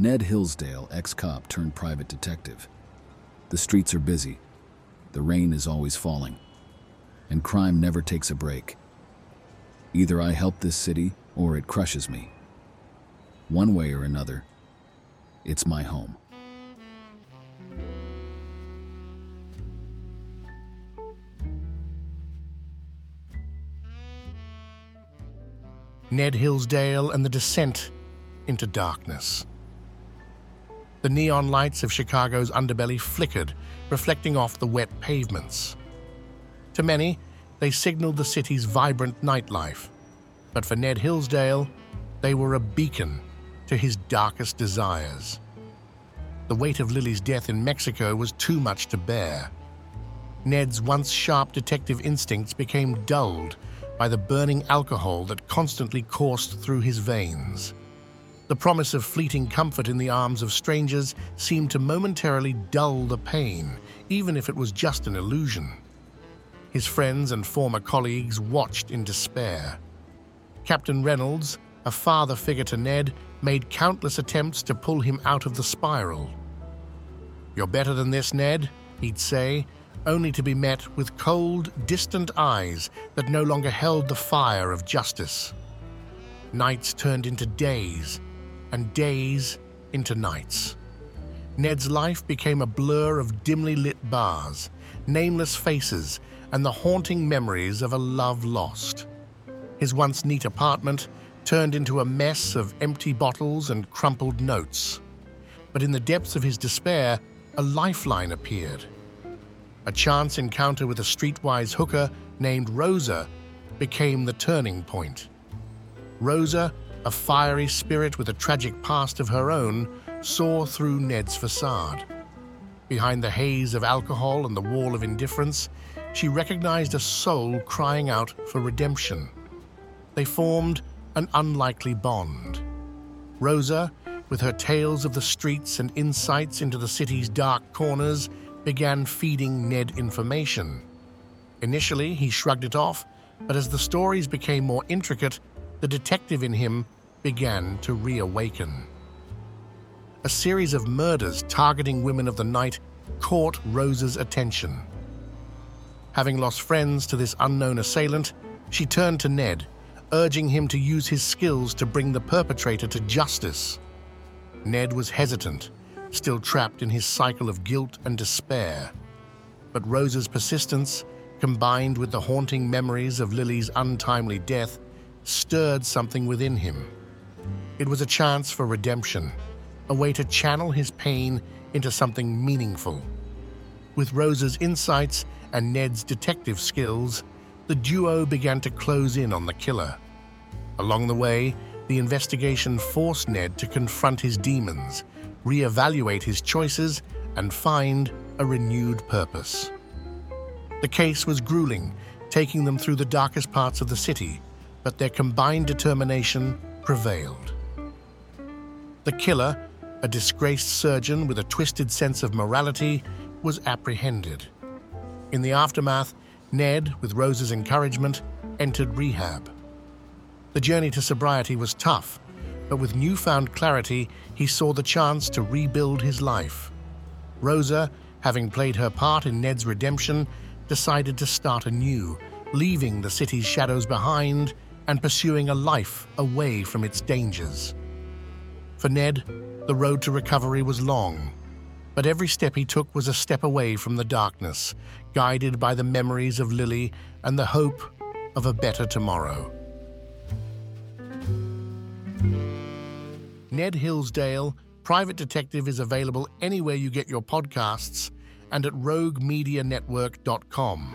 Ned Hillsdale, ex cop turned private detective. The streets are busy, the rain is always falling, and crime never takes a break. Either I help this city or it crushes me. One way or another, it's my home. Ned Hillsdale and the descent into darkness. The neon lights of Chicago's underbelly flickered, reflecting off the wet pavements. To many, they signaled the city's vibrant nightlife, but for Ned Hillsdale, they were a beacon to his darkest desires. The weight of Lily's death in Mexico was too much to bear. Ned's once sharp detective instincts became dulled by the burning alcohol that constantly coursed through his veins. The promise of fleeting comfort in the arms of strangers seemed to momentarily dull the pain, even if it was just an illusion. His friends and former colleagues watched in despair. Captain Reynolds, a father figure to Ned, made countless attempts to pull him out of the spiral. You're better than this, Ned, he'd say, only to be met with cold, distant eyes that no longer held the fire of justice. Nights turned into days, and days into nights. Ned's life became a blur of dimly lit bars, nameless faces, and the haunting memories of a love lost. His once neat apartment turned into a mess of empty bottles and crumpled notes. But in the depths of his despair, a lifeline appeared. A chance encounter with a streetwise hooker named Rosa became the turning point. Rosa, a fiery spirit with a tragic past of her own, saw through Ned's facade. Behind the haze of alcohol and the wall of indifference, she recognized a soul crying out for redemption. They formed an unlikely bond. Rosa, with her tales of the streets and insights into the city's dark corners, began feeding Ned information. Initially, he shrugged it off, but as the stories became more intricate, the detective in him began to reawaken. A series of murders targeting women of the night caught Rosa's attention. Having lost friends to this unknown assailant, she turned to Ned, urging him to use his skills to bring the perpetrator to justice. Ned was hesitant, still trapped in his cycle of guilt and despair. But Rosa's persistence, combined with the haunting memories of Lily's untimely death, stirred something within him. It was a chance for redemption, a way to channel his pain into something meaningful. With Rosa's insights and Ned's detective skills, the duo began to close in on the killer. Along the way, the investigation forced Ned to confront his demons, reevaluate his choices, and find a renewed purpose. The case was grueling, taking them through the darkest parts of the city, but their combined determination prevailed. The killer, a disgraced surgeon with a twisted sense of morality, was apprehended. In the aftermath, Ned, with Rosa's encouragement, entered rehab. The journey to sobriety was tough, but with newfound clarity, he saw the chance to rebuild his life. Rosa, having played her part in Ned's redemption, decided to start anew, leaving the city's shadows behind and pursuing a life away from its dangers. For Ned, the road to recovery was long, but every step he took was a step away from the darkness, guided by the memories of Lily and the hope of a better tomorrow. Ned Hillsdale, Private Detective, is available anywhere you get your podcasts and at roguemedianetwork.com.